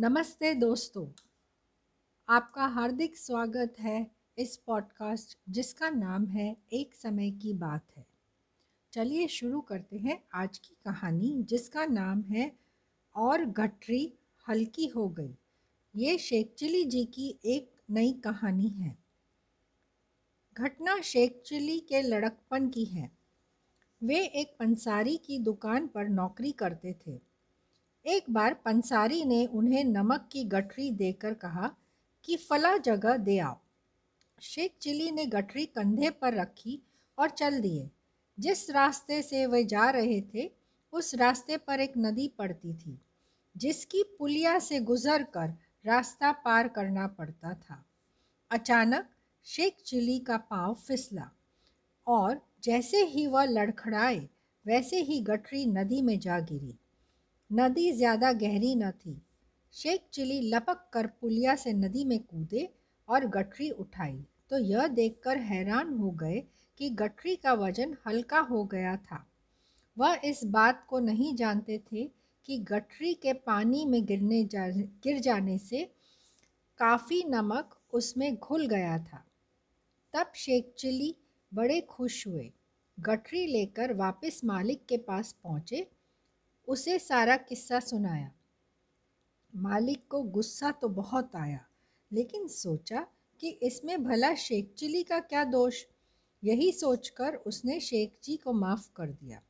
नमस्ते दोस्तों। आपका हार्दिक स्वागत है इस पॉडकास्ट जिसका नाम है एक समय की बात है। चलिए शुरू करते हैं आज की कहानी जिसका नाम है और गठरी हल्की हो गई। ये शेख चिली जी की एक नई कहानी है। घटना शेख चिली के लड़कपन की है। वे एक पंसारी की दुकान पर नौकरी करते थे। एक बार पंसारी ने उन्हें नमक की गठरी देकर कहा कि फला जगह दे आओ। शेख चिली ने गठरी कंधे पर रखी और चल दिए। जिस रास्ते से वे जा रहे थे, उस रास्ते पर एक नदी पड़ती थी, जिसकी पुलिया से गुजर कर रास्ता पार करना पड़ता था। अचानक शेख चिली का पाँव फिसला और जैसे ही वह लड़खड़ाए, वैसे ही गठरी नदी में जा गिरी। नदी ज़्यादा गहरी न थी। शेख चिली लपक कर पुलिया से नदी में कूदे और गठरी उठाई। तो यह देखकर हैरान हो गए कि गठरी का वज़न हल्का हो गया था। वह इस बात को नहीं जानते थे कि गठरी के पानी में गिरने जा, गिर जाने से काफ़ी नमक उसमें घुल गया था। तब शेख चिली बड़े खुश हुए। गठरी लेकर वापस मालिक के पास पहुँचे उसे सारा किस्सा सुनाया। मालिक को गुस्सा तो बहुत आया, लेकिन सोचा कि इसमें भला शेख चिली का क्या दोष? यही सोचकर उसने शेख जी को माफ़ कर दिया।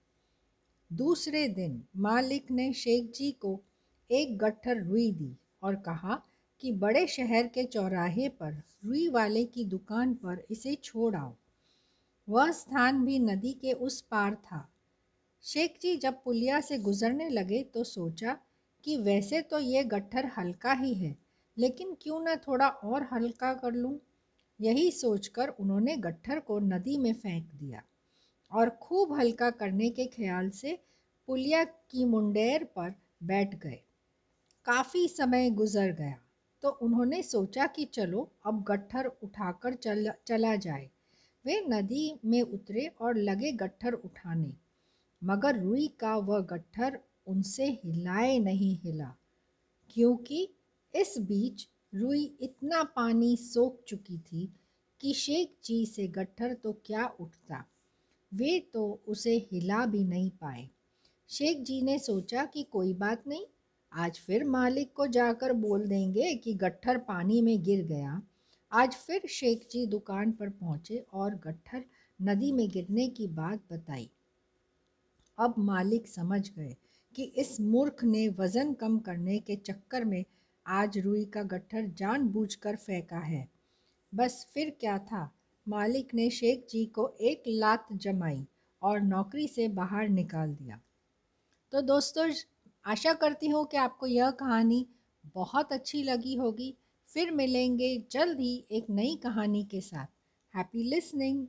दूसरे दिन मालिक ने शेख जी को एक गट्ठर रुई दी और कहा कि बड़े शहर के चौराहे पर रुई वाले की दुकान पर इसे छोड़ आओ। वह स्थान भी नदी के उस पार था। शेख जी जब पुलिया से गुजरने लगे तो सोचा कि वैसे तो ये गट्ठर हल्का ही है, लेकिन क्यों ना थोड़ा और हल्का कर लूँ? यही सोचकर उन्होंने गट्ठर को नदी में फेंक दिया और खूब हल्का करने के ख्याल से पुलिया की मुंडेर पर बैठ गए। काफ़ी समय गुजर गया तो उन्होंने सोचा कि चलो, अब गट्ठर उठाकर चल, चला जाए। वे नदी में उतरे और लगे गट्ठर उठाने। मगर रुई का वह गट्ठर उनसे हिलाए नहीं हिला, क्योंकि इस बीच रुई इतना पानी सोख चुकी थी कि शेख जी से गट्ठर तो क्या उठता, वे तो उसे हिला भी नहीं पाए। शेख जी ने सोचा कि कोई बात नहीं, आज फिर मालिक को जाकर बोल देंगे कि गट्ठर पानी में गिर गया। आज फिर शेख जी दुकान पर पहुँचे और गट्ठर नदी में गिरने की बात बताई। अब मालिक समझ गए कि इस मूर्ख ने वज़न कम करने के चक्कर में आज रुई का गट्ठर जानबूझकर फेंका है। बस फिर क्या था? मालिक ने शेख जी को एक लात जमाई और नौकरी से बाहर निकाल दिया। तो दोस्तों, आशा करती हूँ कि आपको यह कहानी बहुत अच्छी लगी होगी। फिर मिलेंगे जल्द ही एक नई कहानी के साथ। Happy listening